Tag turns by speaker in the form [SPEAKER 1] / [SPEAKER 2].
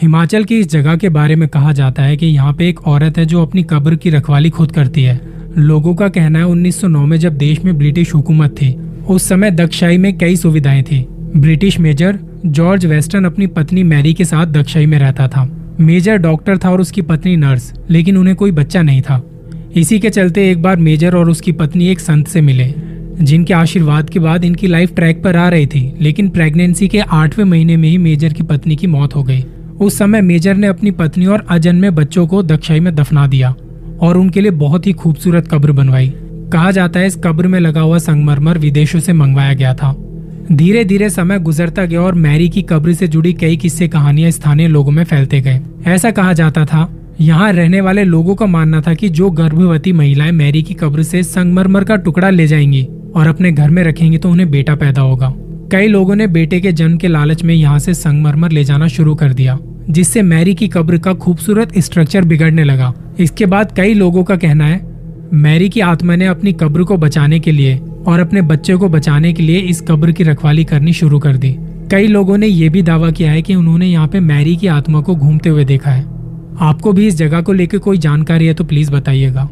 [SPEAKER 1] हिमाचल की इस जगह के बारे में कहा जाता है कि यहाँ पे एक औरत है जो अपनी कब्र की रखवाली खुद करती है। लोगों का कहना है 1909 में जब देश में ब्रिटिश हुकूमत थी, उस समय दक्षाई में कई सुविधाएँ थी। ब्रिटिश मेजर जॉर्ज वेस्टर्न अपनी पत्नी मैरी के साथ दक्षाई में रहता था। मेजर डॉक्टर था और उसकी पत्नी नर्स, लेकिन उन्हें कोई बच्चा नहीं था। इसी के चलते एक बार मेजर और उसकी पत्नी एक संत से मिले, जिनके आशीर्वाद के बाद इनकी लाइफ ट्रैक पर आ रही थी, लेकिन प्रेगनेंसी के आठवें महीने में ही मेजर की पत्नी की मौत हो गई। उस समय मेजर ने अपनी पत्नी और अजन्मे बच्चों को दक्षाई में दफना दिया और उनके लिए बहुत ही खूबसूरत कब्र बनवाई। कहा जाता है, इस कब्र में लगा हुआ संगमरमर विदेशों से मंगवाया गया था। धीरे धीरे समय गुजरता गया और मैरी की कब्र से जुड़ी कई किस्से कहानियाँ स्थानीय लोगों में फैलते गए। ऐसा कहा जाता था, यहाँ रहने वाले लोगों का मानना था कि जो गर्भवती महिलाएँ मैरी की कब्र से संगमरमर का टुकड़ा ले जाएँगी और अपने घर में रखेंगी तो उन्हें बेटा पैदा होगा। कई लोगों ने बेटे के जन्म के लालच में यहाँ से संगमरमर ले जाना शुरू कर दिया, जिससे मैरी की कब्र का खूबसूरत स्ट्रक्चर बिगड़ने लगा। इसके बाद कई लोगों का कहना है, मैरी की आत्मा ने अपनी कब्र को बचाने के लिए और अपने बच्चे को बचाने के लिए इस कब्र की रखवाली करनी शुरू कर दी। कई लोगों ने यह भी दावा किया है कि उन्होंने यहाँ पे मैरी की आत्मा को घूमते हुए देखा है। आपको भी इस जगह को लेकर कोई जानकारी है तो प्लीज़ बताइएगा।